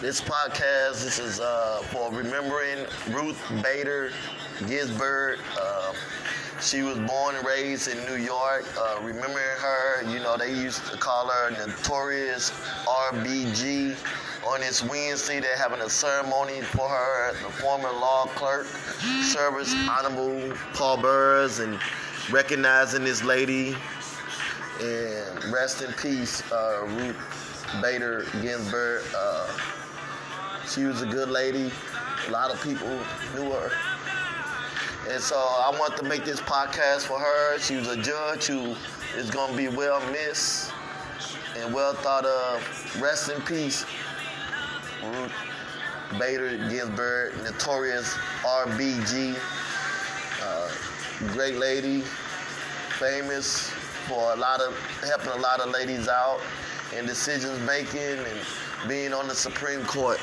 This podcast, this is uh, for remembering Ruth Bader Ginsburg. Uh, she was born and raised in New York. Uh, remembering her, you know, they used to call her Notorious RBG. On this Wednesday, they're having a ceremony for her. The former law clerk service, Honorable pallbearers, and recognizing this lady. And rest in peace, uh, Ruth Bader Ginsburg. Uh, she was a good lady. A lot of people knew her. And so I want to make this podcast for her. She was a judge who is going to be well missed and well thought of. Rest in peace, Ruth Bader Ginsburg, notorious RBG. Uh, great lady, famous for a lot of helping a lot of ladies out in decisions making and being on the Supreme Court.